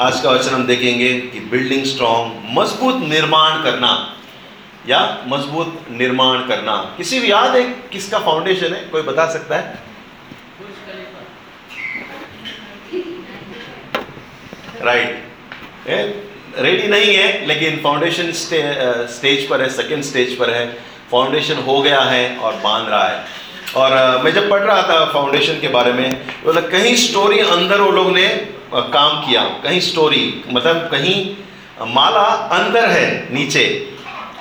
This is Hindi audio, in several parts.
आज का वचन हम देखेंगे कि बिल्डिंग स्ट्रॉन्ग मज़बूत निर्माण करना या मज़बूत निर्माण करना। किसी भी याद है किसका फाउंडेशन है? कोई बता सकता है? राइट रेडी नहीं है लेकिन फाउंडेशन स्टे, स्टेज पर है सेकेंड स्टेज पर है। फाउंडेशन हो गया है और बाँध रहा है। और मैं जब पढ़ रहा था फाउंडेशन के बारे में मतलब कहीं स्टोरी अंदर वो लोग ने काम किया कहीं स्टोरी मतलब कहीं माला अंदर है नीचे।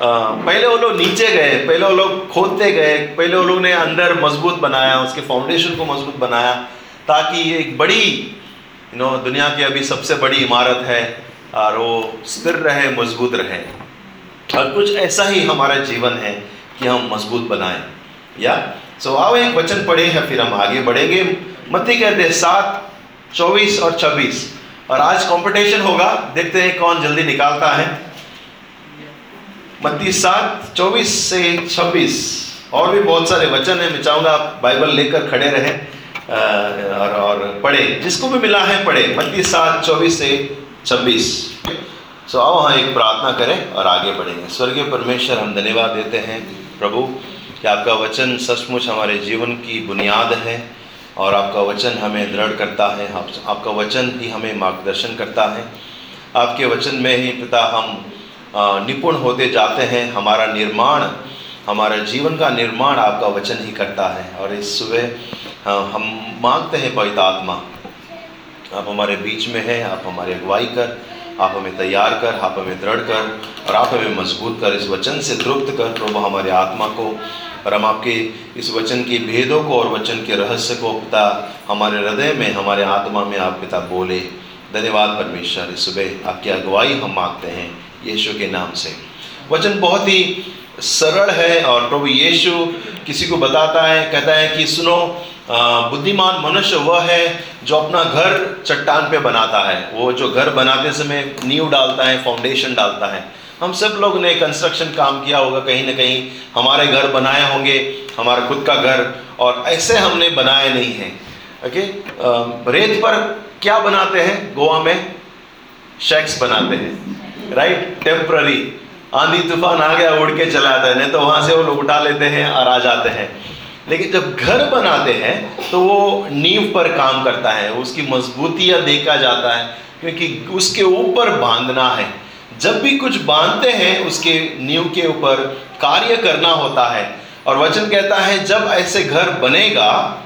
पहले वो लोग नीचे गए पहले वो लोग खोदते गए पहले वो लोग ने अंदर मज़बूत बनाया उसके फाउंडेशन को मज़बूत बनाया ताकि एक बड़ी यू नो दुनिया की अभी सबसे बड़ी इमारत है और वो स्थिर रहे मज़बूत रहे। और कुछ ऐसा ही हमारा जीवन है कि हम मज़बूत बनाएँ या? सो so, आओ एक वचन पढ़े या फिर हम आगे बढ़ेंगे। मत्ती कहते सात चौबीस और छब्बीस। और आज कंपटीशन होगा, देखते हैं कौन जल्दी निकालता है। बत्तीस सात, चौबीस से छब्बीस। और भी बहुत सारे वचन हैं, मैं चाहूँगा आप बाइबल लेकर खड़े रहें और और पढ़े। जिसको भी मिला है, पढ़े। बत्तीस सात, चौबीस से छब्बीस। सो आओ हाँ एक प्रार्थना करें और आगे बढ़ेंगे। स्वर्गीय परमेश्वर, हम धन्यवाद देते हैं प्रभु कि आपका वचन सचमुच हमारे जीवन की बुनियाद है। और आपका वचन हमें दृढ़ करता है आप, आपका वचन ही हमें मार्गदर्शन करता है। आपके वचन में ही पिता हम निपुण होते जाते हैं हमारा निर्माण हमारा जीवन का निर्माण आपका वचन ही करता है। और इस सुबह हम मांगते हैं पवित्र आत्मा आप हमारे बीच में हैं आप हमारी अगुवाई कर आप हमें तैयार कर आप हमें दृढ़ कर और आप हमें मज़बूत कर इस वचन से तृप्त कर प्रभु हमारे आत्मा को और हम आपके इस वचन के भेदों को और वचन के रहस्य को पिता हमारे हृदय में, हमारे आत्मा में आप पिता बोले। धन्यवाद परमेश्वर, इस सुबह आपकी अगुवाई हम मांगते हैं यीशु के नाम से। वचन बहुत ही सरल है और प्रभु यीशु किसी को बताता है, कहता है कि सुनो बुद्धिमान मनुष्य वह है जो अपना घर चट्टान पे बनाता है। वो जो घर बनाते समय नींव डालता है फाउंडेशन डालता है। हम सब लोग ने कंस्ट्रक्शन काम किया होगा, कहीं ना कहीं हमारे घर बनाए होंगे, हमारा खुद का घर, और ऐसे हमने बनाए नहीं हैं। ओके रेत पर क्या बनाते हैं? गोवा में शेक्स बनाते हैं। राइट टेम्प्ररी आंधी तूफ़ान आ गया, उड़ के चला आता है, नहीं तो वहाँ से वो लोग उठा लेते हैं और आ जाते हैं। लेकिन जब घर बनाते हैं तो वो नींव पर काम करता है, उसकी मजबूतियाँ देखा जाता है, क्योंकि उसके ऊपर बांधना है। जब भी कुछ बांधते हैं, उसके नींव के ऊपर कार्य करना होता है। और वचन कहता है, जब ऐसे घर बनेगा,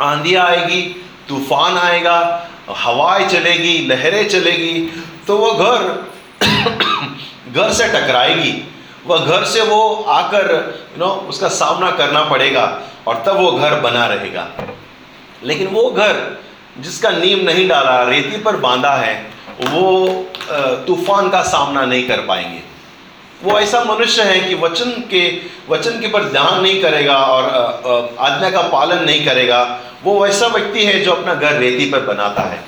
आंधी आएगी, तूफ़ान आएगा, हवाएँ चलेगी, लहरें चलेगी तो वह घर घर से टकराएगी। वह घर से वो आकर यू नो उसका सामना करना पड़ेगा और तब वो घर बना रहेगा। लेकिन वो घर जिसका नींव नहीं डाला, रेती पर बांधा है वो तूफ़ान का सामना नहीं कर पाएँगे। वो ऐसा मनुष्य है कि वचन के वचन के पर ध्यान नहीं करेगा और आज्ञा का पालन नहीं करेगा। वो वैसा व्यक्ति है जो अपना घर रेती पर बनाता है।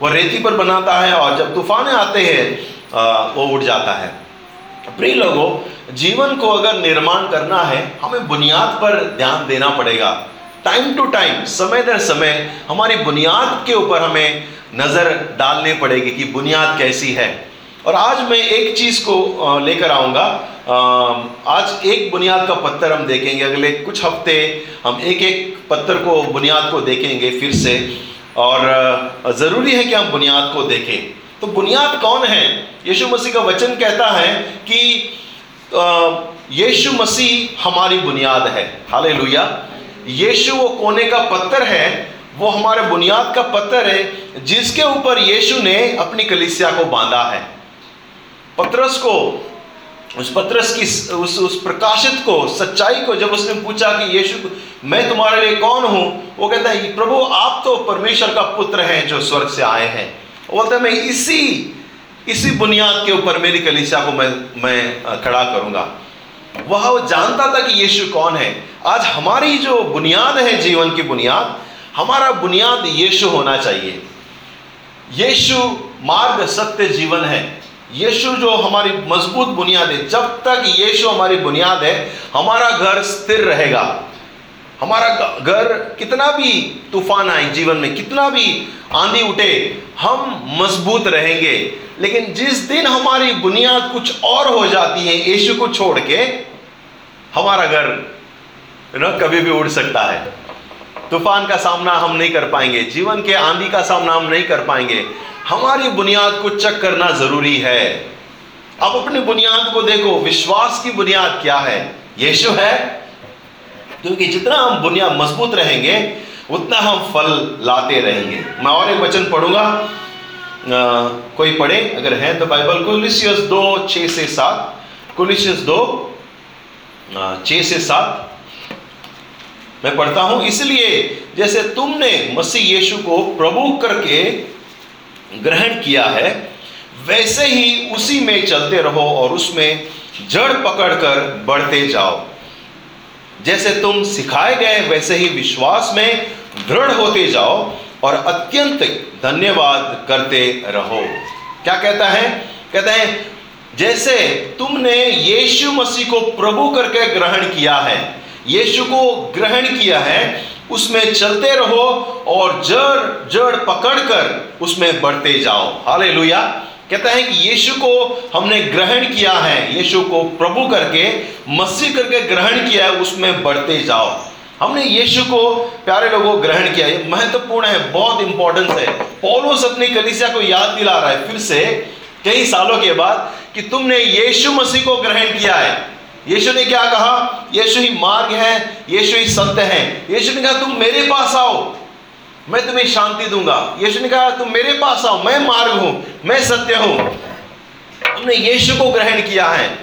वो रेती पर बनाता है और जब तूफ़ान आते हैं वो उड़ जाता है। प्रिय लोगों, जीवन को अगर निर्माण करना है, हमें बुनियाद पर ध्यान देना पड़ेगा। टाइम टू टाइम समय दर समय, हमारी बुनियाद के ऊपर हमें नज़र डालने पड़ेगी कि बुनियाद कैसी है। और आज मैं एक चीज़ को लेकर आऊँगा। आज एक बुनियाद का पत्थर हम देखेंगे। अगले कुछ हफ़्ते हम एक एक पत्थर को, बुनियाद को देखेंगे फिर से। और ज़रूरी है कि हम बुनियाद को देखें। तो बुनियाद कौन है? यीशु मसीह का वचन कहता है कि यीशु मसीह हमारी बुनियाद है। हालेलुया। यीशु वो कोने का पत्थर है वो हमारे बुनियाद का पत्थर है, जिसके ऊपर यीशु ने अपनी कलिसिया को बांधा है। पत्रस को, उस पत्रस की, उस उस प्रकाशित को, सच्चाई को जब उसने पूछा कि यीशु, मैं तुम्हारे लिए कौन हूँ? वो कहता है प्रभु, आप तो परमेश्वर का पुत्र हैं जो स्वर्ग से आए हैं। बोलता है, मैं इसी इसी बुनियाद के ऊपर मेरी कलिसिया को मैं मैं खड़ा करूँगा। वह जानता था कि यीशु कौन है। आज हमारी जो बुनियाद है, जीवन की बुनियाद हमारा बुनियाद यीशु होना चाहिए। यीशु मार्ग सत्य जीवन है। यीशु जो हमारी मज़बूत बुनियाद है। जब तक यीशु हमारी बुनियाद है, हमारा घर स्थिर रहेगा। हमारा घर कितना भी तूफ़ान आए जीवन में, कितना भी आंधी उठे, हम मज़बूत रहेंगे। लेकिन जिस दिन हमारी बुनियाद कुछ और हो जाती है, यीशु को छोड़ के, हमारा घर न कभी भी उड़ सकता है। तूफ़ान का सामना हम नहीं कर पाएँगे जीवन के आंधी का सामना हम नहीं कर पाएँगे। हमारी बुनियाद को चेक करना ज़रूरी है। अब अपनी बुनियाद को देखो विश्वास की बुनियाद क्या है? यीशु है। क्योंकि जितना हम बुनियाद मज़बूत रहेंगे उतना हम फल लाते रहेंगे। मैं और एक वचन पढ़ूँगा। आ, कोई पढ़े अगर है तो बाइबल कोलिशियस दो छ से सात। कोलिशियस दो छ से सात। मैं पढ़ता हूँ, इसलिए जैसे तुमने मसीह यीशु को प्रभु करके ग्रहण किया है, वैसे ही उसी में चलते रहो और उसमें जड़ पकड़कर बढ़ते जाओ। जैसे तुम सिखाए गए, वैसे ही विश्वास में दृढ़ होते जाओ और अत्यंत धन्यवाद करते रहो। क्या कहता है? कहता है, जैसे तुमने यीशु मसीह को प्रभु करके ग्रहण किया है यीशु को ग्रहण किया है, उसमें चलते रहो और जड़ जड़ पकड़कर उसमें बढ़ते जाओ। हाले कहता है कि यीशु को हमने ग्रहण किया है। यीशु को प्रभु करके, मसीह करके ग्रहण किया है, उसमें बढ़ते जाओ। हमने यीशु को, प्यारे लोगों, ग्रहण किया ये महत्वपूर्ण है, बहुत इंपॉर्टेंस है। पौलोस अपनी कलिसिया को याद दिला रहा है फिर से, कई सालों के बाद, कि तुमने यीशु मसीह को ग्रहण किया है। यीशु ने क्या कहा? यीशु ही मार्ग है, यीशु ही सत्य है। यीशु ने कहा, तुम मेरे पास आओ, मैं तुम्हें शांति दूँगा। यीशु ने कहा, तुम मेरे पास आओ, मैं मार्ग हूँ, मैं सत्य हूँ। हमने यीशु को ग्रहण किया है।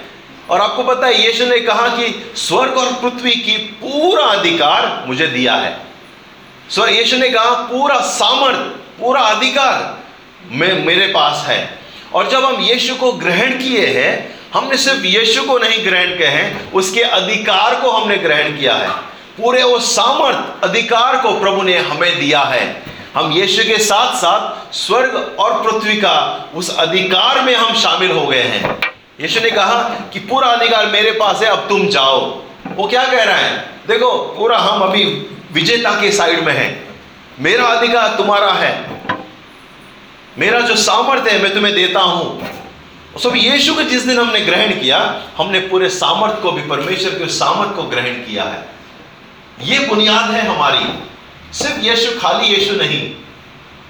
और आपको पता है, यीशु ने कहा कि स्वर्ग और पृथ्वी की पूरा अधिकार मुझे दिया है। स्वर यीशु ने कहा, पूरा सामर्थ, पूरा अधिकार मैं, मेरे पास है। और जब हम यीशु को ग्रहण किए हैं हमने सिर्फ़ यीशु को नहीं ग्रहण किए हैं, उसके अधिकार को हमने ग्रहण किया है। पूरे वो सामर्थ अधिकार को प्रभु ने हमें दिया है। हम यीशु के साथ साथ स्वर्ग और पृथ्वी का उस अधिकार में हम शामिल हो गए हैं। यीशु ने कहा कि पूरा अधिकार मेरे पास है, अब तुम जाओ। वो क्या कह रहा है? देखो, पूरा हम अभी विजेता के साइड में है। मेरा अधिकार तुम्हारा है। मेरा जो सामर्थ्य है, मैं तुम्हें देता हूँ। सब यीशु को जिस दिन हमने ग्रहण किया हमने पूरे सामर्थ्य को भी परमेश्वर के सामर्थ्य को ग्रहण किया है। ये बुनियाद है हमारी। सिर्फ़ यीशु खाली यीशु नहीं।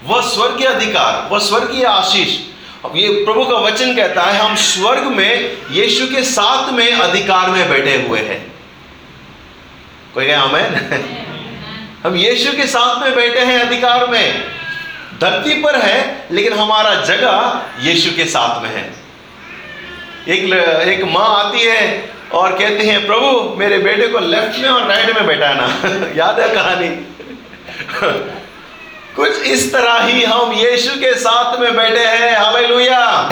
वह स्वर्गीय अधिकार वह स्वर्गीय आशीष। अब ये प्रभु का वचन कहता है हम स्वर्ग में यीशु के साथ में अधिकार में बैठे हुए हैं। कोई कहे हमें हम यीशु के साथ में बैठे हैं अधिकार में। धरती पर है लेकिन हमारा जगह यीशु के साथ में है। एक एक माँ आती है और कहती है, प्रभु, मेरे बेटे को लेफ़्ट में और राइट में बैठाना। याद है कहानी? कुछ इस तरह ही हम यीशु के साथ में बैठे हैं। हालेलुया।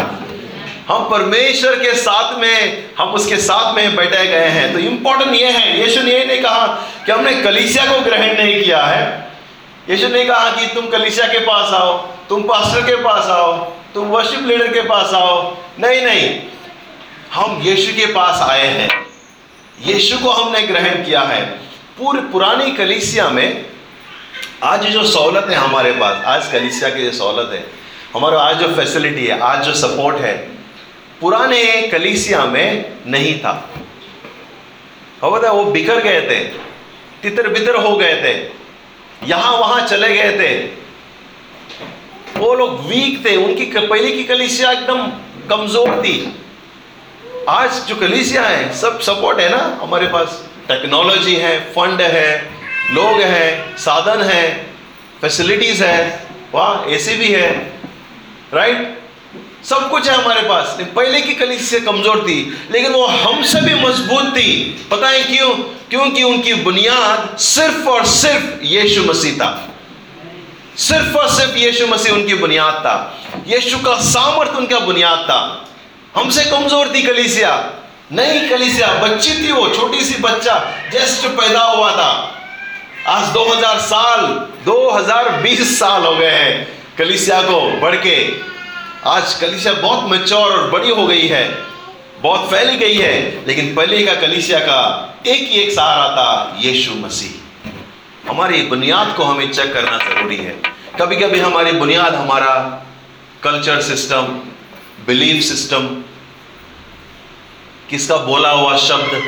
हम परमेश्वर के साथ में, हम उसके साथ में बैठे गए हैं। तो इंपॉर्टेंट ये है, यीशु ने ये नहीं कहा कि हमने कलिसिया को ग्रहण नहीं किया है। यीशु ने कहा कि तुम कलिसिया के पास आओ, तुम पास्टर के पास आओ, तुम वर्शिप लीडर के पास आओ। नहीं नहीं हम यीशु के पास आए हैं। यीशु को हमने ग्रहण किया है। पूरे पुरानी कलिसिया में आज जो सहूलत है हमारे पास, आज कलिसिया की जो सहूलत है, हमारा आज जो फैसिलिटी है, आज जो सपोर्ट है, पुराने कलिसिया में नहीं था। बता वो बिखर गए थे तितर बितर हो गए थे, यहाँ वहाँ चले गए थे। वो लोग वीक थे, उनकी पहले की कलिसिया एकदम कमज़ोर थी। आज जो कलीसिया है, सब सपोर्ट है ना हमारे पास। टेक्नोलॉजी है फंड है, लोग हैं, साधन है फैसिलिटीज़ है, वाह एसी भी है राइट सब कुछ है हमारे पास। पहले की कलीस से कमज़ोर थी, लेकिन वो हमसे भी मज़बूत थी। पता है क्यों? क्योंकि उनकी बुनियाद सिर्फ़ और सिर्फ़ यीशु मसीह था। सिर्फ़ और सिर्फ़ यीशु मसीह उनकी बुनियाद था। यीशु का सामर्थ उनका बुनियाद था। हमसे कमज़ोर थी कलीसिया। नहीं कलीसिया, बच्ची थी वो, छोटी सी बच्चा, जस्ट पैदा हुआ था। आज 2000 साल 2020 साल हो गए हैं कलीसिया को बढ़ के। आज कलीसिया बहुत मेच्योर और बड़ी हो गई है। बहुत फैली गई है, लेकिन पहले का कलीसिया का एक ही एक सहारा था, यीशु मसीह। हमारी बुनियाद को हमें चेक करना ज़रूरी है। कभी कभी हमारी बुनियाद, हमारा कल्चर सिस्टम बिलीफ सिस्टम किसका बोला हुआ शब्द,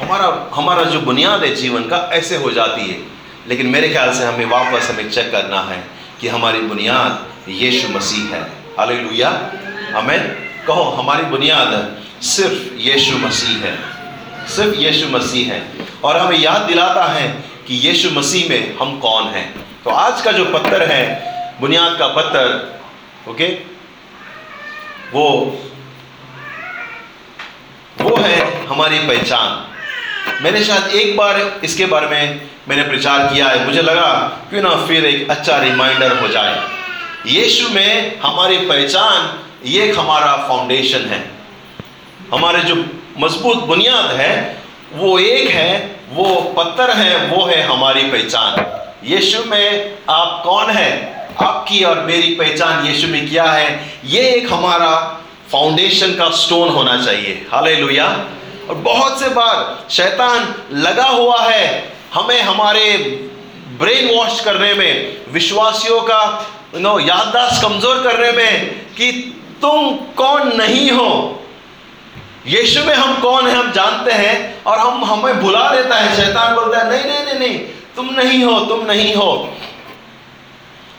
हमारा हमारा जो बुनियाद है जीवन का, ऐसे हो जाती है। लेकिन मेरे ख्याल से हमें वापस हमें चेक करना है कि हमारी बुनियाद यीशु मसीह है। हालेलुया हमें कहो, हमारी बुनियाद सिर्फ़ यीशु मसीह है। सिर्फ़ यीशु मसीह है। और हमें याद दिलाता है कि यीशु मसीह में हम कौन हैं। तो आज का जो पत्थर है, बुनियाद का पत्थर ओके वो वो है हमारी पहचान। मैंने शायद एक बार इसके बारे में मैंने प्रचार किया है। मुझे लगा, क्यों ना फिर एक अच्छा रिमाइंडर हो जाए। यीशु में हमारी पहचान, ये हमारा फाउंडेशन है। हमारे जो मज़बूत बुनियाद है, वो एक है, वो पत्थर है, वो है हमारी पहचान। यीशु में आप कौन है? आपकी और मेरी पहचान यीशु में क्या है। ये एक हमारा फाउंडेशन का स्टोन होना चाहिए। हाले और बहुत से बार शैतान लगा हुआ है हमें हमारे ब्रेन वॉश करने में, विश्वासियों का नो याददाश्त कमज़ोर करने में कि तुम कौन नहीं हो। यीशु में हम कौन है, हम जानते हैं और हम हमें भुला देता है। शैतान बोलता है, नहीं नहीं नहीं नहीं, तुम नहीं हो, तुम नहीं हो।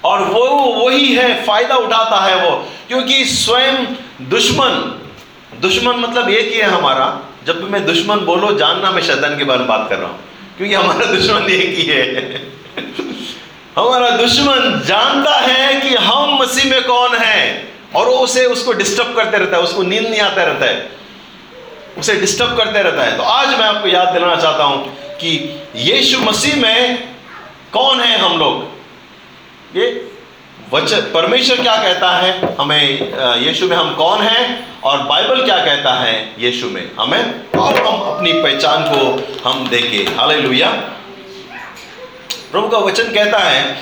और वो, वही है, फ़ायदा उठाता है वो। क्योंकि स्वयं दुश्मन दुश्मन मतलब एक ही है हमारा। जब मैं दुश्मन बोलो, जानना मैं शैतान के बारे में बात कर रहा हूँ। क्योंकि हमारा दुश्मन एक ही है। हमारा दुश्मन जानता है कि हम मसीह में कौन है। और वो उसे, उसको डिस्टर्ब करते रहता है, उसको नींद नहीं आता रहता है। उसे डिस्टर्ब करते रहता है। तो आज मैं आपको याद दिलाना चाहता हूँ कि यीशु मसीह में कौन है हम लोग? ये वचन परमेश्वर क्या कहता है? हमें यीशु में हम कौन हैं? और बाइबल क्या कहता है यीशु में? हमें और हम अपनी पहचान को हम देखें हाले प्रभु का वचन कहता है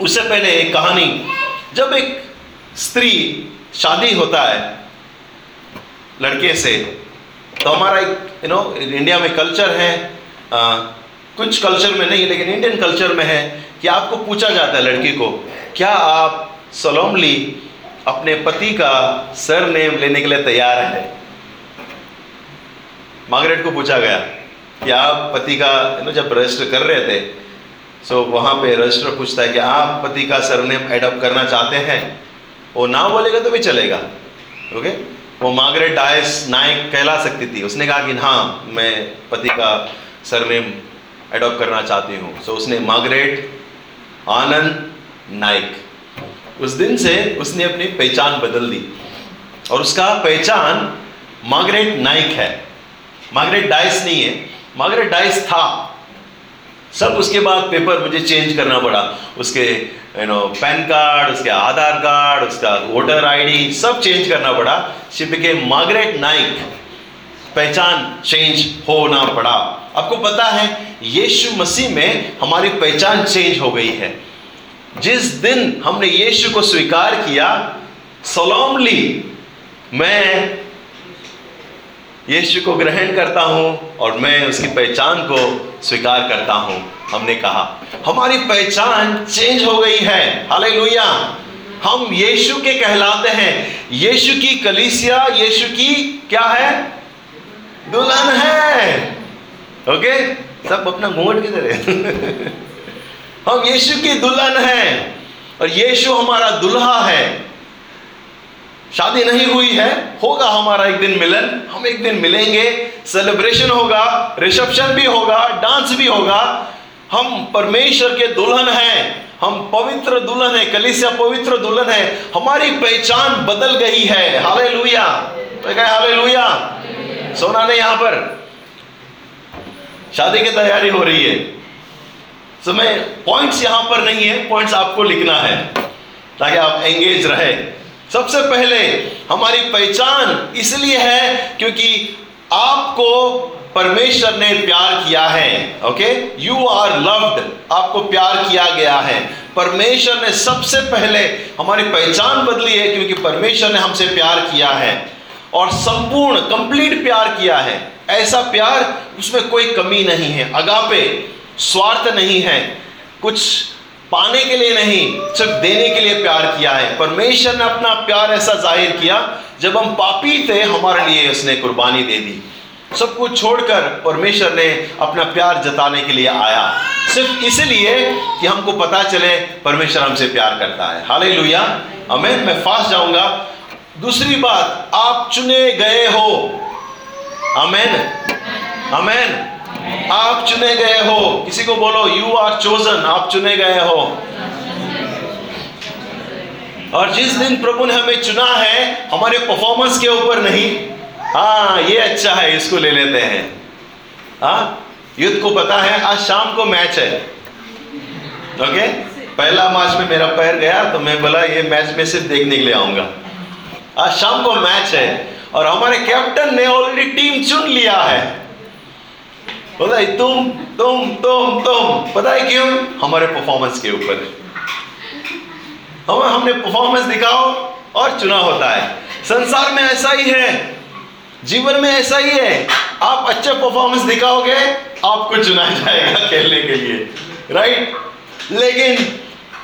उससे पहले एक कहानी जब एक स्त्री शादी होता है लड़के से तो हमारा एक यू नो इंडिया में कल्चर है आ, कुछ कल्चर में नहीं लेकिन इंडियन कल्चर में है कि आपको पूछा जाता है लड़की को, क्या आप सलोमली अपने पति का सर नेम लेने के लिए तैयार है? मार्गरेट को पूछा गया कि आप पति का जब रजिस्टर कर रहे थे सो वहाँ पे रजिस्टर पूछता है कि आप पति का सरनेम एडॉप्ट करना चाहते हैं? वो ना बोलेगा तो भी चलेगा ओके वो मार्गरेट डायस नायक कहला सकती थी। उसने कहा कि हाँ मैं पति का सरनेम एडॉप्ट करना चाहती हूँ। सो उसने मार्गरेट आनंद नाइक उस दिन से उसने अपनी पहचान बदल दी। और उसका पहचान मार्गरेट नाइक है। मार्गरेट डाइस नहीं है। मार्गरेट डाइस था। सब उसके बाद पेपर मुझे चेंज करना पड़ा। उसके यू नो पैन कार्ड, उसके आधार कार्ड, उसका वोटर आईडी सब चेंज करना पड़ा। शी बिके मार्गरेट नाइक पहचान चेंज होना पड़ा। आपको पता है, यीशु मसीह में हमारी पहचान चेंज हो गई है। जिस दिन हमने यीशु को स्वीकार किया सोलोमली मैं यीशु को ग्रहण करता हूँ और मैं उसकी पहचान को स्वीकार करता हूँ, हमने कहा। हमारी पहचान चेंज हो गई है। हालेलुया हम यीशु के कहलाते हैं। यीशु की कलीसिया, यीशु की क्या है? दुल्हन है। ओके सब अपना घूंघट किधर हम यीशु की दुल्हन है और यीशु हमारा दुल्हा है। शादी नहीं हुई है, होगा हमारा एक दिन मिलन। हम एक दिन मिलेंगे। सेलिब्रेशन होगा रिसेप्शन भी होगा डांस भी होगा। हम परमेश्वर के दुल्हन हैं। हम पवित्र दुल्हन है, कलिसिया पवित्र दुल्हन है। हमारी पहचान बदल गई है। हाले लुया तो हाले लुया सोना नहीं यहाँ पर। शादी की तैयारी हो रही है। समय पॉइंट्स यहाँ पर नहीं है पॉइंट्स आपको लिखना है, ताकि आप एंगेज रहे। सबसे पहले, हमारी पहचान इसलिए है क्योंकि आपको परमेश्वर ने प्यार किया है ओके यू आर लव्ड आपको प्यार किया गया है। परमेश्वर ने सबसे पहले हमारी पहचान बदली है, क्योंकि परमेश्वर ने हमसे प्यार किया है। और संपूर्ण कंप्लीट प्यार किया है। ऐसा प्यार उसमें कोई कमी नहीं है। अगापे स्वार्थ नहीं है। कुछ पाने के लिए नहीं, सिर्फ़ देने के लिए प्यार किया है। परमेश्वर ने अपना प्यार ऐसा ज़ाहिर किया, जब हम पापी थे, हमारे लिए उसने कुर्बानी दे दी। सब कुछ छोड़कर परमेश्वर ने अपना प्यार जताने के लिए आया। सिर्फ़ इसलिए कि हमको पता चले, परमेश्वर हमसे प्यार करता है। हाले लुया अमेन मैं फास्ट जाऊँगा। दूसरी बात, आप चुने गए हो। अमेन अमेन आप चुने गए हो। किसी को बोलो यू आर चोजन आप चुने गए हो। और जिस दिन प्रभु ने हमें चुना है, हमारे परफॉर्मेंस के ऊपर नहीं। हाँ ये अच्छा है, इसको ले लेते हैं। हाँ युद्ध को पता है, आज शाम को मैच है। ओके पहला मैच में मेरा पैर गया तो मैं बोला, ये मैच में सिर्फ़ देखने के लिए आऊँगा। आज शाम को मैच है और हमारे कैप्टन ने ऑलरेडी टीम चुन लिया है। बोला तुम तुम तुम तुम, पता है क्यों? हमारे परफॉर्मेंस के ऊपर। हम, हमने परफॉर्मेंस दिखाओ और चुना होता है। संसार में ऐसा ही है, जीवन में ऐसा ही है। आप अच्छा परफॉर्मेंस दिखाओगे, आपको चुना जाएगा खेलने के लिए। राइट लेकिन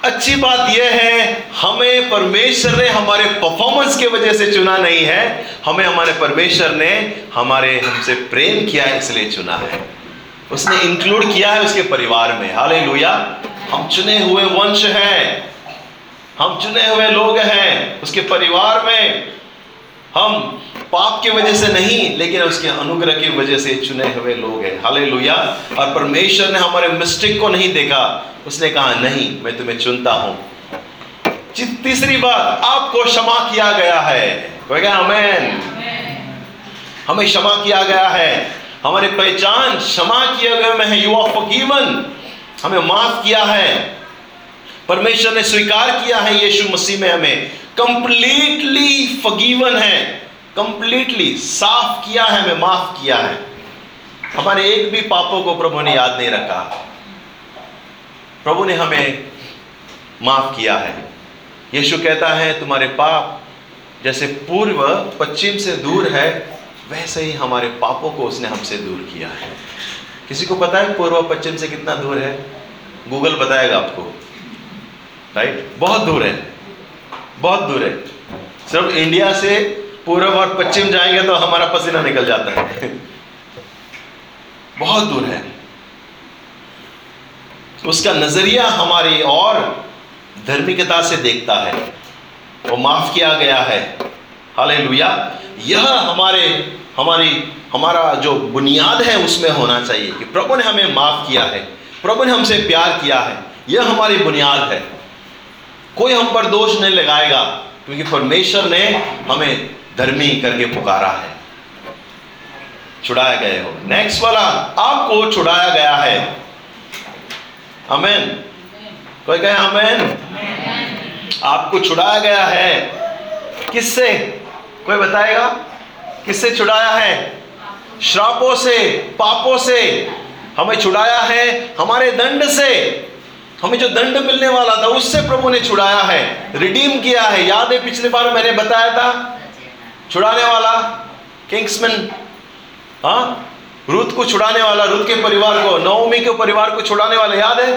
अच्छी बात यह है, हमें परमेश्वर ने हमारे परफॉर्मेंस के वजह से चुना नहीं है, हमें हमारे परमेश्वर ने हमारे हमसे प्रेम किया है, इसलिए चुना है। उसने इंक्लूड किया है उसके परिवार में। हाले हम चुने हुए वंश हैं, हम चुने हुए लोग हैं उसके परिवार में। हम पाप की वजह से नहीं, लेकिन उसके अनुग्रह की वजह से चुने हुए लोग हैं। हाले और परमेश्वर ने हमारे मिस्टेक को नहीं देखा। उसने कहा, नहीं, मैं तुम्हें चुनता हूँ। तीसरी बात, आपको क्षमा किया गया है। हमें हमें क्षमा किया गया है। हमारी पहचान क्षमा किया गया में है। यू आर फॉरगिवन हमें माफ़ किया है। परमेश्वर ने स्वीकार किया है यीशु मसीह में हमें। कंप्लीटली फगीवन है कंप्लीटली साफ़ किया है, हमें माफ़ किया है। हमारे एक भी पापों को प्रभु ने याद नहीं रखा। प्रभु ने हमें माफ़ किया है। यीशु कहता है, तुम्हारे पाप जैसे पूर्व, पश्चिम से दूर है, वैसे ही हमारे पापों को उसने हमसे दूर किया है। किसी को पता है पूर्व, पश्चिम से कितना दूर है? गूगल बताएगा आपको। राइट बहुत दूर है। बहुत दूर है। सिर्फ़ इंडिया से पूर्व और पश्चिम जाएँगे तो हमारा पसीना निकल जाता है। बहुत दूर है। उसका नज़रिया हमारी और धार्मिकता से देखता है। वो माफ़ किया गया है। हाले यह हमारे, हमारी, हमारा जो बुनियाद है उसमें होना चाहिए कि प्रभु ने हमें माफ़ किया है। प्रभु ने हमसे प्यार किया है। यह हमारी बुनियाद है। कोई हम पर दोष नहीं लगाएगा, क्योंकि परमेश्वर ने हमें धर्मी करके पुकारा है। छुड़ाया गए हो। नेक्स्ट वाला, आपको छुड़ाया गया है। अमेन कोई कहे अमेन आपको छुड़ाया गया है। किससे? कोई बताएगा? किससे छुड़ाया है? श्रापों से, पापों से। हमें छुड़ाया है हमारे दंड से। हमें जो दंड मिलने वाला था, उससे प्रभु ने छुड़ाया है रिडीम किया है। याद है, पिछले बार मैंने बताया था, छुड़ाने वाला किंग्समैन हाँ? रुत को छुड़ाने वाला रुत के परिवार को नवमी के परिवार को छुड़ाने वाला, याद है?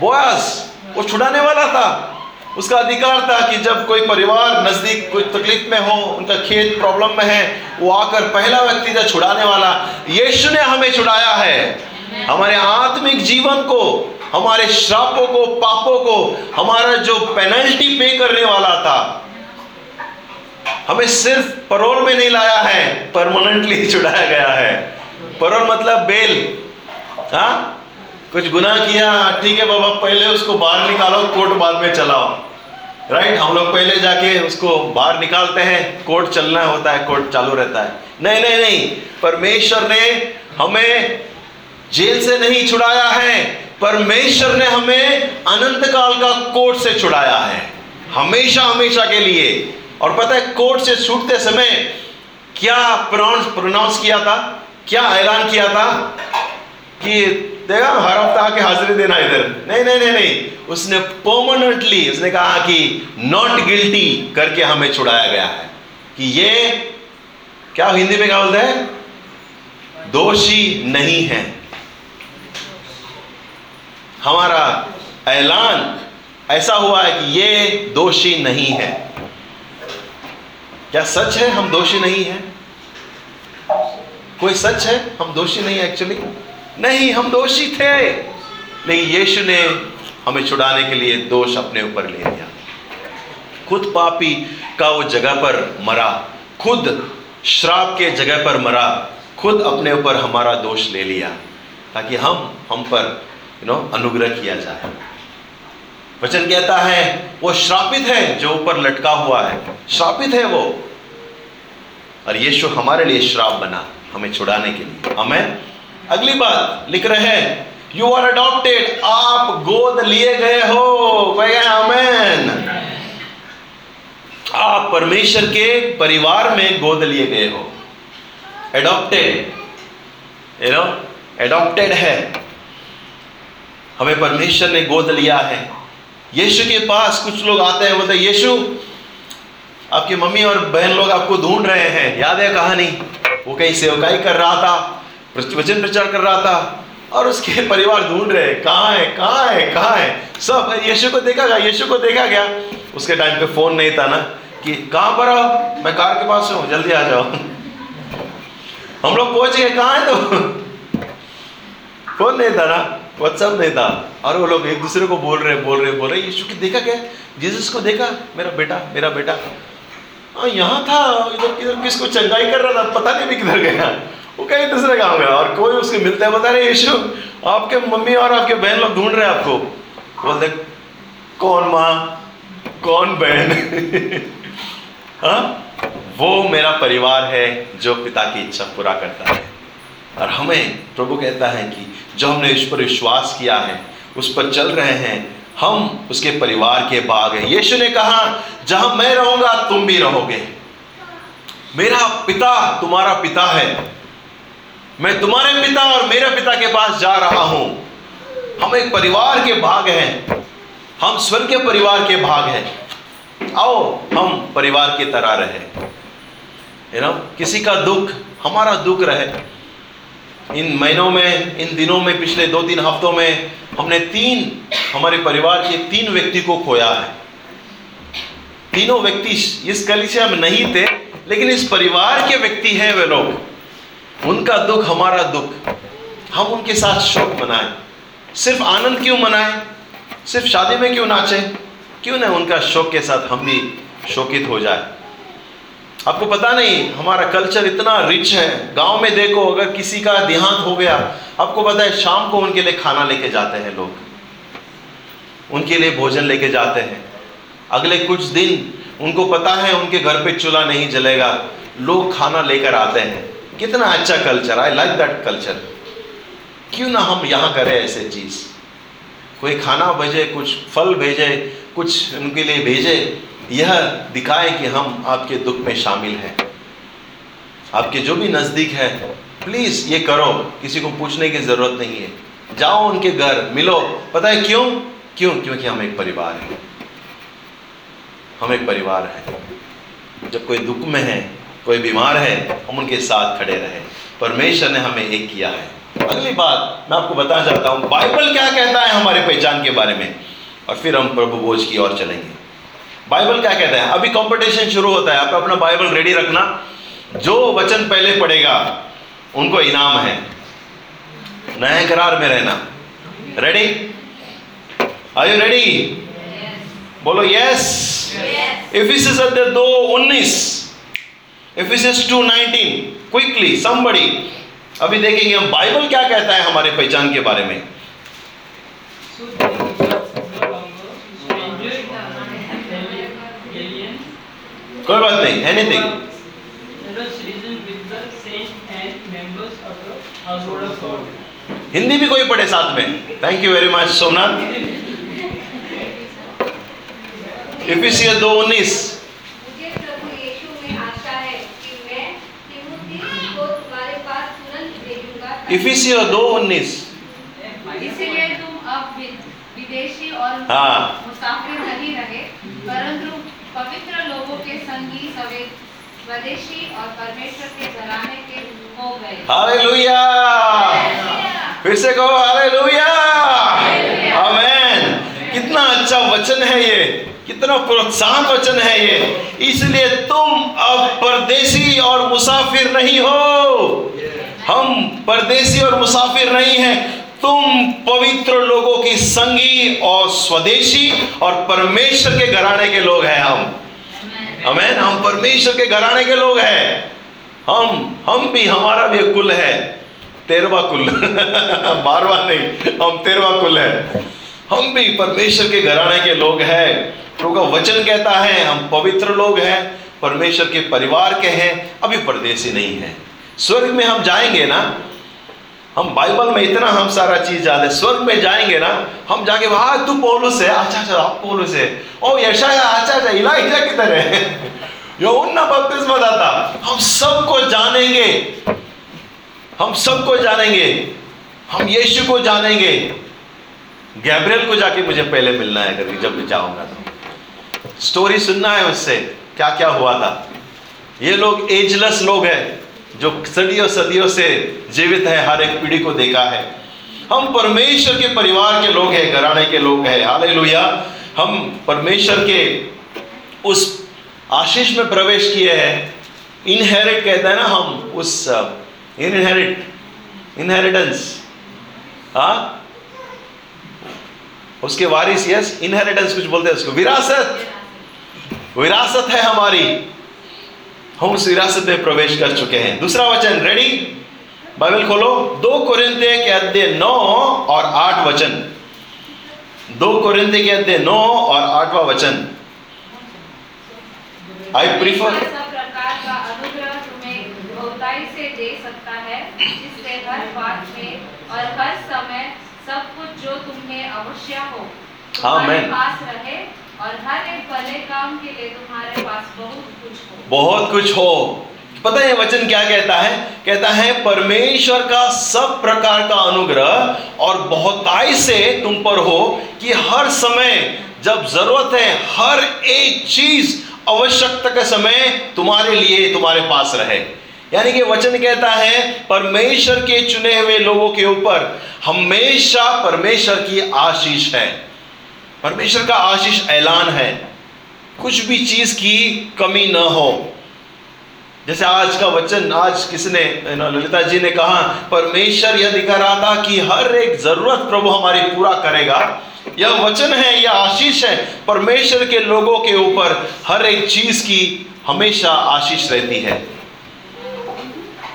बोयास वो छुड़ाने वाला था। उसका अधिकार था कि जब कोई परिवार नज़दीक कोई तकलीफ़ में हो, उनका खेत प्रॉब्लम में है, वो आकर पहला व्यक्ति था छुड़ाने वाला। यीशु ने हमें छुड़ाया है। हमारे आत्मिक जीवन को हमारे श्रापों को, पापों को, हमारा जो पेनल्टी पे करने वाला था, हमें सिर्फ़ परोल में नहीं लाया है परमानेंटली छुड़ाया गया है। परोल मतलब बेल हा? कुछ गुनाह किया, ठीक है बाबा, पहले उसको बाहर निकालो कोर्ट बाद में चलाओ। राइट हम लोग पहले जाके उसको बाहर निकालते हैं कोर्ट चलना होता है कोर्ट चालू रहता है। नहीं नहीं नहीं। परमेश्वर ने हमें जेल से नहीं छुड़ाया है, परमेश्वर ने हमें अनंत काल का कोर्ट से छुड़ाया है, हमेशा हमेशा के लिए। और पता है कोर्ट से छूटते समय क्या प्रोनाउंस प्रोनाउंस किया था? क्या ऐलान किया था? कि देखा, हर हफ़्ता आके हाजिरी देना इधर। नहीं नहीं नहीं नहीं। उसने परमानेंटली उसने कहा कि नॉट गिल्टी करके हमें छुड़ाया गया है। कि ये, क्या हिंदी में क्या बोलते हैं? दोषी नहीं है। हमारा ऐलान ऐसा हुआ है कि ये दोषी नहीं है। क्या सच है हम दोषी नहीं है? कोई सच है हम दोषी नहीं है एक्चुअली नहीं, हम दोषी थे। लेकिन यीशु ने हमें छुड़ाने के लिए दोष अपने ऊपर ले लिया। खुद पापी का वो जगह पर मरा। खुद श्राप के जगह पर मरा। खुद अपने ऊपर हमारा दोष ले लिया। ताकि हम हम पर यू नो अनुग्रह किया जाए। वचन कहता है, वो श्रापित है जो ऊपर लटका हुआ है। श्रापित है वो। और यीशु हमारे लिए श्राप बना हमें छुड़ाने के लिए। हमें अगली बात लिख रहे हैं यू आर अडॉप्टेड आप गोद लिए गए हो। अमेन आप परमेश्वर के परिवार में गोद लिए गए हो। एडॉप्टेड यू नो एडॉप्टेड है। हमें परमेश्वर ने गोद लिया है। यीशु के पास कुछ लोग आते हैं, बोलते यीशु, आपकी मम्मी और बहन लोग आपको ढूंढ रहे हैं। याद है कहानी? वो कहीं सेवकाई कर रहा था, वचन प्रचार कर रहा था, और उसके परिवार ढूंढ रहे कहाँ है कहाँ है कहाँ है? सब, यीशु को देखा गया, यीशु को देखा गया। उसके टाइम पे फ़ोन नहीं था ना, कि कहाँ पर आओ मैं कार के पास हूँ, जल्दी आ जाओ। हम लोग पहुँच गए, कहाँ है तो? फ़ोन नहीं था ना। व्हाट्सअप नहीं था। और वो लोग एक दूसरे को बोल रहे बोल रहे बोल रहे, यीशु की देखा क्या? जीसस को देखा? मेरा बेटा मेरा बेटा। हाँ यहाँ था, इधर इधर किसको चंगाई कर रहा था, पता नहीं भी किधर गया। वो कहीं दूसरे गाँव गया, और कोई उसके मिलता है बता रहे यीशु, आपके मम्मी और आपके बहन लोग ढूंढ रहे हैं आपको। बोलते, कौन माँ? कौन बहन? हाँ वो मेरा परिवार है जो पिता की इच्छा पूरा करता है। और हमें प्रभु कहता है कि जो हमने इस पर विश्वास किया है, उस पर चल रहे हैं। हम उसके परिवार के बाग हैं। यीशु ने कहा, जहाँ मैं रहूँगा, तुम भी रहोगे। मेरा पिता तुम्हारा पिता है। मैं तुम्हारे पिता और मेरे पिता के पास जा रहा हूँ। हम एक परिवार के भाग हैं। हम स्वर्ग के परिवार के भाग हैं। आओ, हम परिवार की तरह रहे। किसी का दुख, हमारा दुख रहे। इन महीनों में, इन दिनों में, पिछले दो तीन हफ्तों में हमने तीन, हमारे परिवार के तीन व्यक्ति को खोया है। तीनों व्यक्ति इस कलिसिया में नहीं थे, लेकिन इस परिवार के व्यक्ति हैं वे लोग। उनका दुख हमारा दुख। हम उनके साथ शोक मनाएँ। सिर्फ़ आनंद क्यों मनाएँ? सिर्फ़ शादी में क्यों नाचें? क्यों ना उनका शोक के साथ हम भी शोकित हो जाए? आपको पता नहीं, हमारा कल्चर इतना रिच है। गाँव में देखो, अगर किसी का देहांत हो गया, आपको पता है शाम को उनके लिए खाना लेके जाते हैं लोग। उनके लिए भोजन लेके जाते हैं। अगले कुछ दिन, उनको पता है उनके घर पे चूल्हा नहीं जलेगा। लोग खाना लेकर आते हैं। कितना अच्छा culture I like that culture क्यों ना हम यहाँ करें ऐसे चीज़? कोई खाना भेजे, कुछ फल भेजे, कुछ उनके लिए भेजे यह दिखाए कि हम आपके दुख में शामिल हैं। आपके जो भी नज़दीक है प्लीज़ ये करो, किसी को पूछने की ज़रूरत नहीं है। जाओ उनके घर, मिलो। पता है क्यों? क्यों? क्योंकि हम एक परिवार हैं। हम एक परिवार हैं। जब कोई दुख में है, कोई बीमार है, हम उनके साथ खड़े रहे। परमेश्वर ने हमें एक किया है। अगली बात, मैं आपको बताना चाहता हूँ, बाइबल क्या कहता है हमारे पहचान के बारे में? और फिर हम प्रभु बोझ की ओर चलेंगे। बाइबल क्या कहता है? अभी कंपटीशन शुरू होता है। आप अपना बाइबल रेडी रखना। जो वचन पहले पढ़ेगा उनको इनाम है। नए करार में रहना। रेडी आर यू रेडी बोलो यस इफिसिस दो उन्नीस। Ephesians two nineteen quickly somebody अभी देखेंगे हम बाइबल क्या कहता है हमारे पहचान के बारे में। कोई बात नहीं एनीथिंग हिंदी भी कोई पढ़े साथ में। Thank you very much Somnath. इफिसियो दो उन्नीस। इफिसियो दो उन्नीस। इसीलिए तुम अब विदेशी और हाँ। पवित्र लोगों के संगी सवे स्वदेशी और परमेश्वर के घराने के हो गए। हालेलुया। फिर से कहो हालेलुया। कितना अच्छा वचन है ये। कितना प्रोत्साहन वचन है ये। इसलिए तुम अब परदेशी और मुसाफिर नहीं हो। हम परदेसी और मुसाफिर नहीं हैं। तुम पवित्र लोगों की संगी और स्वदेशी और परमेश्वर के घराने के लोग हैं हम। हमें हम परमेश्वर के घराने के लोग हैं। हम हम भी, हमारा भी कुल है। तेरवा कुल। बारवा नहीं, हम तेरवा कुल है। हम भी परमेश्वर के घराने के लोग हैं। प्रभु का वचन कहता है, हम पवित्र लोग हैं, परमेश्वर के परिवार के हैं, अभी परदेसी नहीं है। स्वर्ग में हम जाएँगे ना हम बाइबल में इतना हम सारा चीज़ जानते स्वर्ग में जाएँगे ना, हम जाके वहाँ, तू पौलुस है अच्छा अच्छा आप पौलुस है। ओ यशा अच्छा अच्छा इलाइजा किधर है? उन्ना बपतिस्मा दाता। हम सबको जानेंगे, हम सबको जानेंगे, हम यीशु को जानेंगे। गैब्रियल को जाके मुझे पहले मिलना है कभी जब मैं जाऊँगा तो। स्टोरी सुनना है उससे क्या क्या हुआ था। ये लोग एजलेस लोग हैं। जो सदियों सदियों से जीवित है, हर एक पीढ़ी को देखा है। हम परमेश्वर के परिवार के लोग हैं, घराने के लोग हैं। हालेलुया। हम परमेश्वर के उस आशीष में प्रवेश किए हैं। इनहेरिट कहते हैं ना हम, उस इनहेरिट इनहेरिटेंस हाँ? उसके वारिस यस इनहेरिटेंस कुछ बोलते हैं उसको। विरासत। विरासत है हमारी। हम उस विरासत में प्रवेश कर चुके हैं। दूसरा वचन रेडी बाइबल खोलो। दो कोरिंथे के अध्याय नौ और आठ वचन। दो कोरिंथे के अध्याय नौ और आठवां वचन। आई प्रीफर सब प्रकार का अनुग्रह तुम्हें बहुताई से दे सकता है जिससे हर बात में बहुत कुछ हो। बहुत कुछ हो। पता है वचन क्या कहता है? कहता है, परमेश्वर का सब प्रकार का अनुग्रह और बहुताई से तुम पर हो कि हर समय जब ज़रूरत है, हर एक चीज़ आवश्यकता के समय तुम्हारे लिए तुम्हारे पास रहे। यानी कि वचन कहता है, परमेश्वर के चुने हुए लोगों के ऊपर हमेशा परमेश्वर की आशीष है। परमेश्वर का आशीष ऐलान है। कुछ भी चीज़ की कमी न हो। जैसे आज का वचन, आज किसने ललिता जी ने कहा, परमेश्वर यह दिखा रहा था कि हर एक ज़रूरत प्रभु हमारी पूरा करेगा। यह वचन है, यह आशीष है। परमेश्वर के लोगों के ऊपर हर एक चीज़ की हमेशा आशीष रहती है।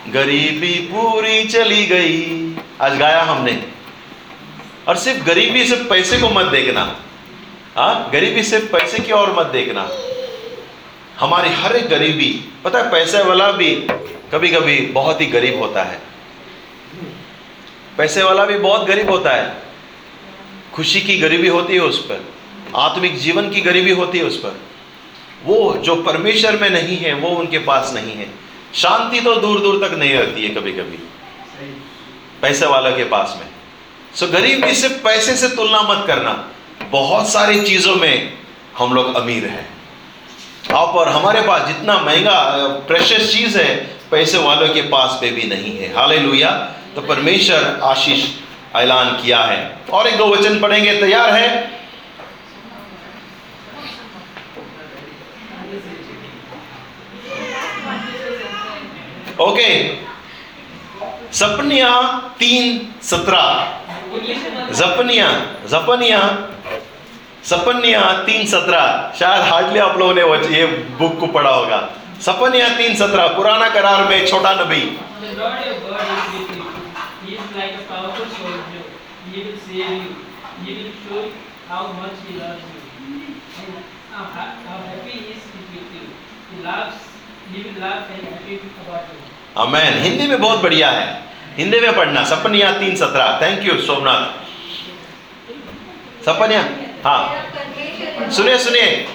गरीबी पूरी चली गई। आज गाया हमने। और सिर्फ़ गरीबी सिर्फ़ पैसे को मत देखना। हाँ गरीबी सिर्फ़ पैसे की ओर मत देखना। हमारी हर एक गरीबी पता है पैसे वाला भी कभी कभी बहुत ही गरीब होता है। पैसे वाला भी बहुत गरीब होता है। खुशी की गरीबी होती है उस पर। आत्मिक जीवन की गरीबी होती है उस पर। वो जो परमेश्वर में नहीं है वो उनके पास नहीं है। शांति तो दूर दूर तक नहीं रहती है कभी कभी पैसे वाला के पास में। सो गरीबी सिर्फ़ पैसे से तुलना मत करना। बहुत सारी चीज़ों में हम लोग अमीर हैं। आप और हमारे पास जितना महँगा प्रेशियस चीज़ है, पैसे वालों के पास पे भी नहीं है। हाले तो परमेश्वर आशीष ऐलान किया है। और एक दो वचन पढ़ेंगे। तैयार है? ओके। सपनिया तीन सत्रह। जपनिया जपनिया सपनिया तीन सत्रह। शायद हार्डली आप लोगों ने ये बुक को पढ़ा होगा। सपनिया तीन सत्रह, पुराना करार में छोटा नबी। अमेन हिंदी में बहुत बढ़िया है। हिंदी में पढ़ना। सपनिया तीन सत्रह। Thank you Somnath. सपनिया हाँ। सुनिए सुनिए। है है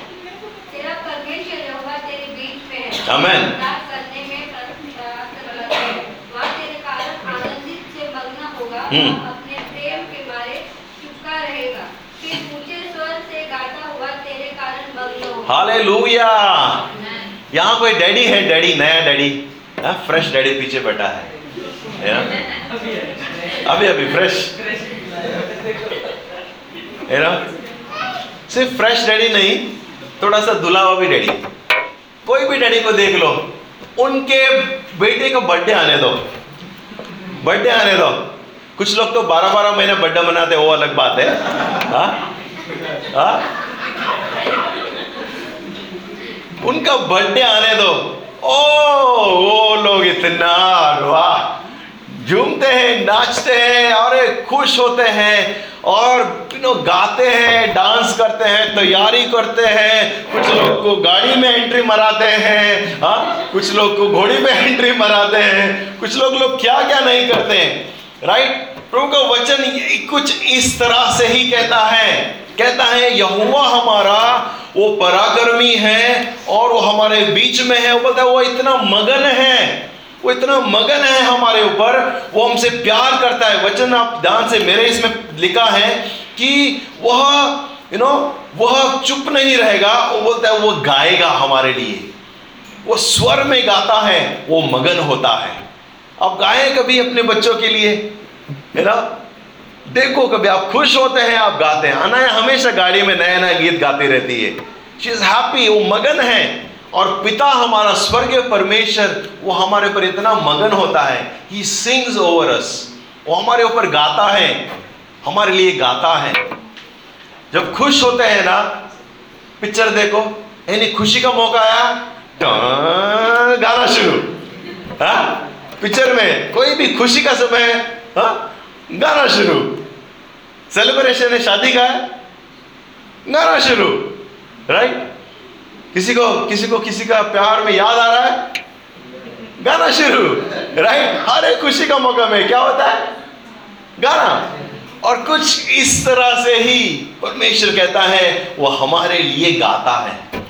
होगा हम्म। वह अपने प्रेम के बारे चुपका रहेगा फिर ऊँचे स्वर से गाता हुआ तेरे कारण मग्न होगा हालेलुया। आमेन। यहाँ कोई डैडी है? डैडी नया डैडी। फ्रेश डैडी पीछे बैठा है? अभी अभी अभी फ्रेश। You know? सिर्फ़ फ्रेश डैडी नहीं थोड़ा सा धुला हुआ भी डैडी कोई भी डैडी को देख लो, उनके बेटे का बर्थडे आने दो। बर्थडे आने दो। कुछ लोग तो बारह बारह महीने बर्थडे मनाते वो अलग बात है। हाँ? हाँ? उनका बर्थडे आने दो। ओ, वो लोग इतना, वाह। झूमते हैं, नाचते हैं और खुश होते हैं और नो गाते हैं डांस करते हैं, तैयारी करते हैं। कुछ लोग को गाड़ी में एंट्री मराते हैं हाँ? कुछ लोग को घोड़ी में एंट्री मराते हैं। कुछ लोग लोग क्या क्या नहीं करते हैं राइट प्रभु का वचन कुछ इस तरह से ही कहता है। कहता है यहुआ हमारा, वो पराक्रमी है और वो हमारे बीच में है। वो बोलता है, वो इतना मगन है। वो इतना मगन है हमारे ऊपर, वो हमसे प्यार करता है। वचन आप ध्यान से मेरे इसमें लिखा है कि वह यू नो वह चुप नहीं रहेगा, वो बोलता है, वो गाएगा हमारे लिए। वो स्वर में गाता है, वो मगन होता है। आप गाएँ कभी अपने बच्चों के लिए? है ना? देखो कभी आप खुश होते हैं, आप गाते हैं। अनाया हमेशा गाड़ी में नया नया गीत गाती रहती है। शी इज़ हैप्पी वो मगन है। और पिता हमारा स्वर्गीय परमेश्वर, वो हमारे ऊपर इतना मगन होता है। ही सिंग्स ओवर अस वो हमारे ऊपर गाता है। हमारे लिए गाता है। जब खुश होते हैं ना, पिक्चर देखो, यानी खुशी का मौका आया गाना शुरू। पिक्चर में कोई भी खुशी का समय हाँ गाना शुरू। सेलिब्रेशन है, शादी का है, गाना शुरू। राइट किसी को किसी को, किसी का प्यार में याद आ रहा है? गाना शुरू राइट हर एक खुशी का मौका में, क्या होता है? गाना। और कुछ इस तरह से ही परमेश्वर कहता है वो हमारे लिए गाता है।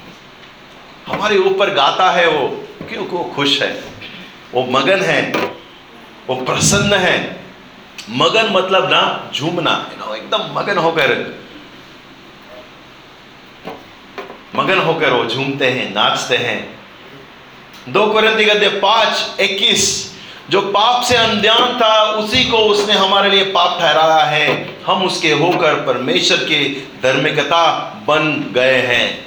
हमारे ऊपर गाता है वो, क्योंकि वो खुश है। वो मगन है। वो प्रसन्न है। मगन मतलब ना, झूमना एकदम मगन होकर मगन होकर वो झूमते हैं, नाचते हैं। दो कुरंती गद्य पाँच, इक्कीस, जो पाप से अनजान था, उसी को उसने हमारे लिए पाप ठहराया है। हम उसके होकर परमेश्वर के धार्मिकता बन गए हैं।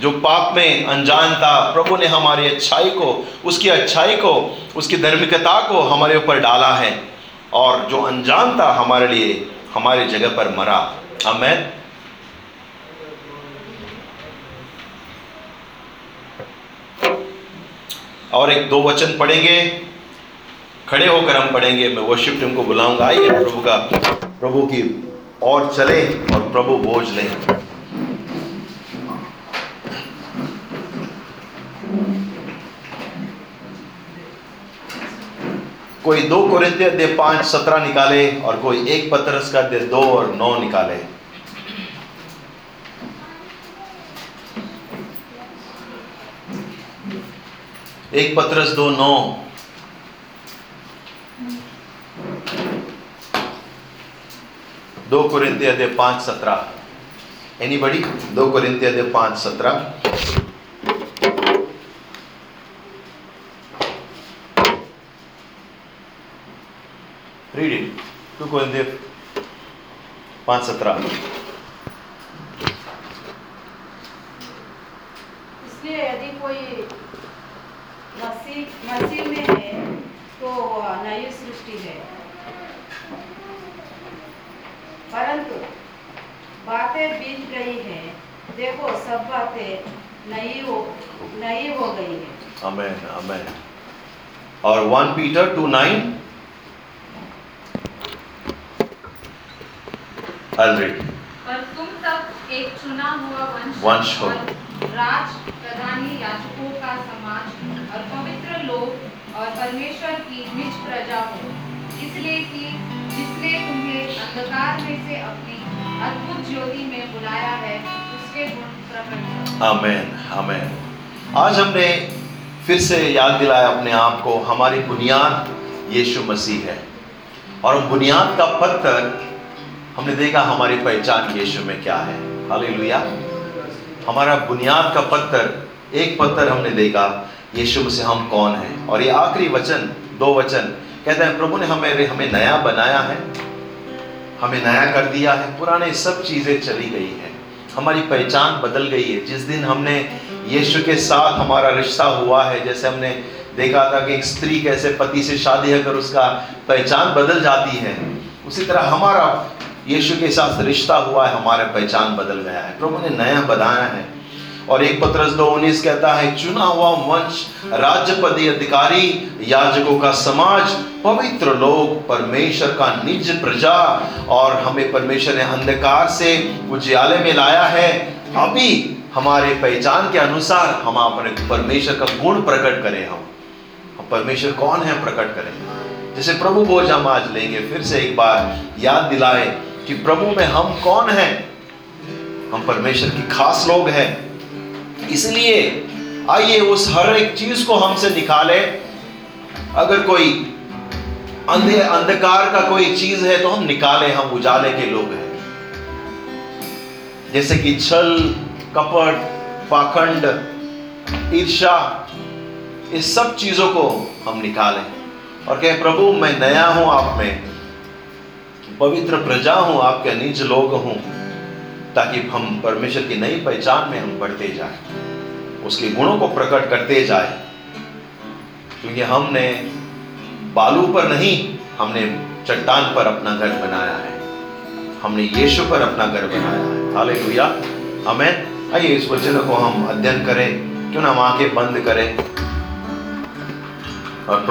जो पाप में अनजान था, प्रभु ने हमारी अच्छाई को, उसकी अच्छाई को, उसकी धर्मिकता को हमारे ऊपर डाला है। और जो अनजान था, हमारे लिए, हमारी जगह पर मरा। अमेन और एक दो वचन पढ़ेंगे, खड़े होकर हम पढ़ेंगे। मैं वर्शिप टीम को बुलाऊँगा, आइए, प्रभु का, प्रभु की और चले और प्रभु बोझ लें। कोई दो कोरिंथिय दे पाँच, सत्रह निकाले और कोई एक पत्रस का दे दो और नौ निकाले। एक पत्रस दो नौ। दो कोरिंथिय दे पाँच सत्रह। एनी बड़ी दो कोरिंथिय दे पाँच सत्रह। रीड टू कोरिंथिय पाँच सत्रह इसलिए यदि कोई मसीह मसीह में है तो वह नई सृष्टि है परंतु बातें बीत गई हैं देखो सब बातें नई हो नई हो गई है Amen. Amen. और 1 Peter 2 9. I'll read. पर तुम तब एक चुना हुआ वंश वंश हो। राज प्रधानी याजकों का समाज और पवित्र लोग और परमेश्वर की निज प्रजा हो इसलिए कि जिसने तुम्हें अंधकार में से अपनी अद्भुत ज्योति आमेन आमेन। आज हमने फिर से याद दिलाया अपने आप को, हमारी बुनियाद यीशु मसीह है। और बुनियाद का पत्थर हमने देखा हमारी पहचान यीशु में क्या है। हालेलुया। हमारा बुनियाद का पत्थर, एक पत्थर हमने देखा, यीशु से हम कौन हैं? और ये आखिरी वचन, दो वचन, कहते हैं, प्रभु ने हमें हमें नया बनाया है हमें नया कर दिया है, पुराने सब चीज़ें चली गई हैं। हमारी पहचान बदल गई है। जिस दिन हमने यीशु के साथ हमारा रिश्ता हुआ है, जैसे हमने देखा था कि एक स्त्री कैसे पति से शादी अगर उसका पहचान बदल जाती है, उसी तरह हमारा यीशु के साथ रिश्ता हुआ है, हमारा पहचान बदल गया है। प्रभु ने नया बनाया है। और एक पत्रस दो उन्नीस कहता है, चुना हुआ वंश राज्यपति अधिकारी, याजकों का समाज, पवित्र लोग, परमेश्वर का निज प्रजा, और हमें परमेश्वर ने अंधकार से उजियाले में लाया है। अभी हमारे पहचान के अनुसार हम अपने परमेश्वर का गुण प्रकट करें हम। परमेश्वर कौन है प्रकट करें। जैसे प्रभु बोझ हम आज लेंगे, फिर से एक बार याद दिलाए कि प्रभु में हम कौन हैं? हम परमेश्वर की खास लोग हैं। इसलिए आइए उस हर एक चीज़ को हमसे निकाले। अगर कोई अंधे अंधकार का कोई चीज़ है तो हम निकाले, हम उजाले के लोग हैं। जैसे कि छल, कपट, पाखंड ईर्षा इस सब चीज़ों को हम निकालें। और कहें, प्रभु, मैं नया हूँ आप में। पवित्र प्रजा हूँ, आपके निज लोग हूँ। ताकि हम परमेश्वर की नई पहचान में हम बढ़ते जाएँ, उसके गुणों को प्रकट करते जाए। क्योंकि हमने बालू पर नहीं, हमने चट्टान पर अपना घर बनाया है। हमने यीशु पर अपना घर बनाया है। हालेलुया। हमें आइए इस वचन को हम अध्ययन करें। क्यों ना हम आँखें बंद करें और